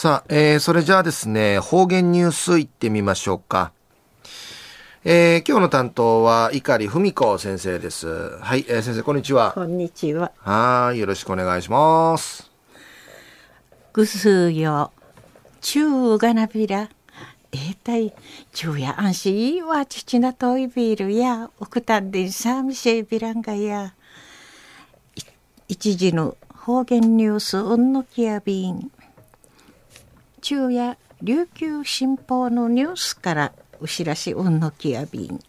さあ、えー、それじゃあですね、方言ニュースいってみましょうか。えー、今日の担当は碇文子先生です。はい、えー、先生こんにちは。こんにちは。はい、よろしくお願いします。ぐすよ、中がなびら。えー、たい、昼夜安心は父なといビールや、奥たんでさみせびらんがや。一時の方言ニュースうんのきやびん。昼夜琉球新報のニュースからうしらしうんのきやびん。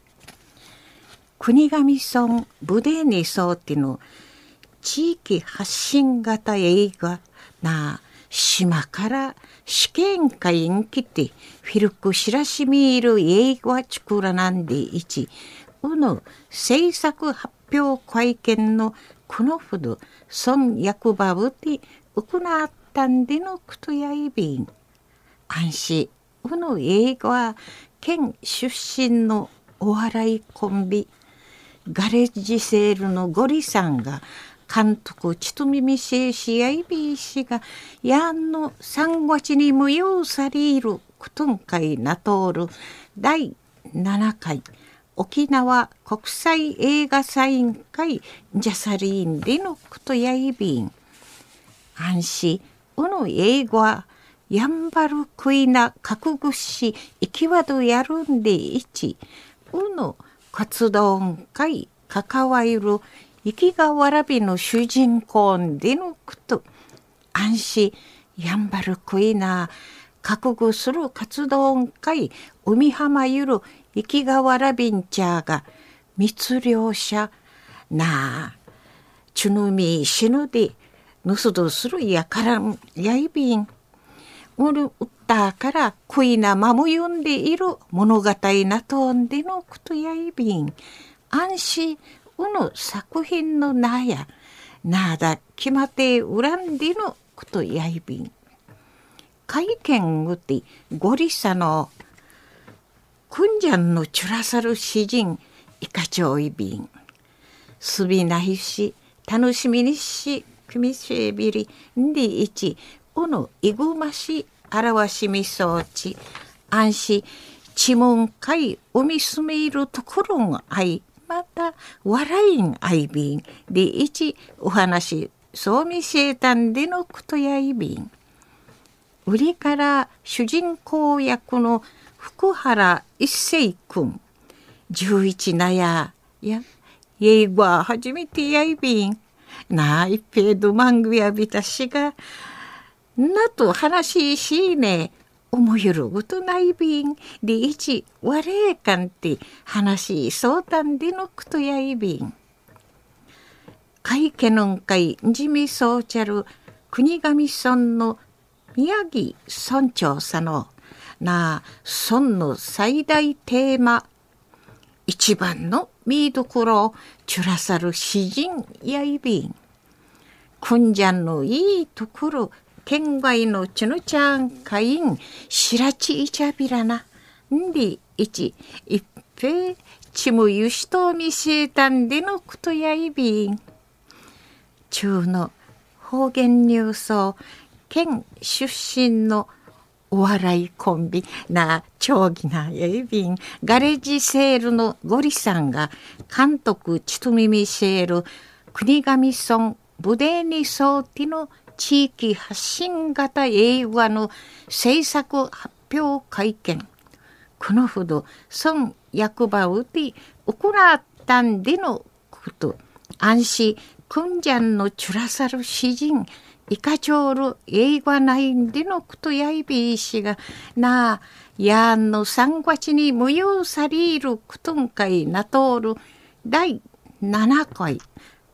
国頭村ブデーニソーティの地域発信型映画な島から試験会に来てフィルクしらしみいる映画作らなんでいちうぬ制作発表会見のこのほど村役場ぶて行ったんでのことやいびん安心うぬ映画県出身のお笑いコンビガレッジセールのゴリさんが監督ちとみみせいしやいびいしがやんの三月に無用されるくとんかいなとおる第7回沖縄国際映画サイン会ジャサリンでのことやいびん。安心うの英語はやんばるくいな覚悟し生きわどやるんでいち。うの活動会関わる生きがわらびの主人公んでのこと。安心やんばるくいな覚悟する活動会海浜ゆる生きがわらびんちゃが密漁者。なあちゅぬみ死ぬでぬすどするやからんやいびん。うるうったからくいなまむゆんでいる物語なとんでのことやいびん。安心うぬ作品のなやなだ決まって恨んでのことやいびん。会見うてごりさのくんじゃんのちゅらさる詩人いかちょいびん。すびないし楽しみにしくみせびり。んでいちうぬいぐまし表しみそうち安心。ちもんかいおみすめいるところがあいまた笑いんあいびん。でいちお話そうみせたんでのことやいびん。売りから主人公役の福原一世君。十一なやや英語は初めてやいびん。なあ一平どまんぐやびたしがなと話しいね。思いる。ことないびんでいちわれえかんて話そうたんでのくとやいびん会家のんかいじみそうちゃる国頭村の宮城村長さのなあ村の最大テーマ。一番の見どころちゅらさる詩人やいびんくんじゃんのいいところ県外のちぬちゃん会員白地いちゃびらな。んでいち一平ちむゆしとみせたんでのことやいびん。中の方言ニュースを県出身のお笑いコンビな長義なやいびん。ガレージセールのゴリさんが監督ちとみみせる国頭村ブデーニソーティの地域発信型映画の制作発表会見。このほど孫役場をて行ったんでのこと。安心くんじゃんのチュラサル詩人イカチョール映画内でのことやいびいしがなあやんの三月に無用されることんかいなとおる第7回。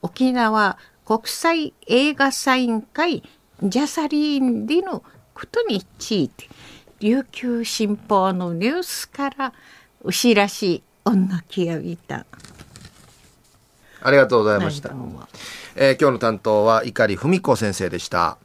沖縄国際映画サイン会ジャサリーンでのことについて琉球新報のニュースからお知らし女気をいた。ありがとうございました、えー、今日の担当は碇文子先生でした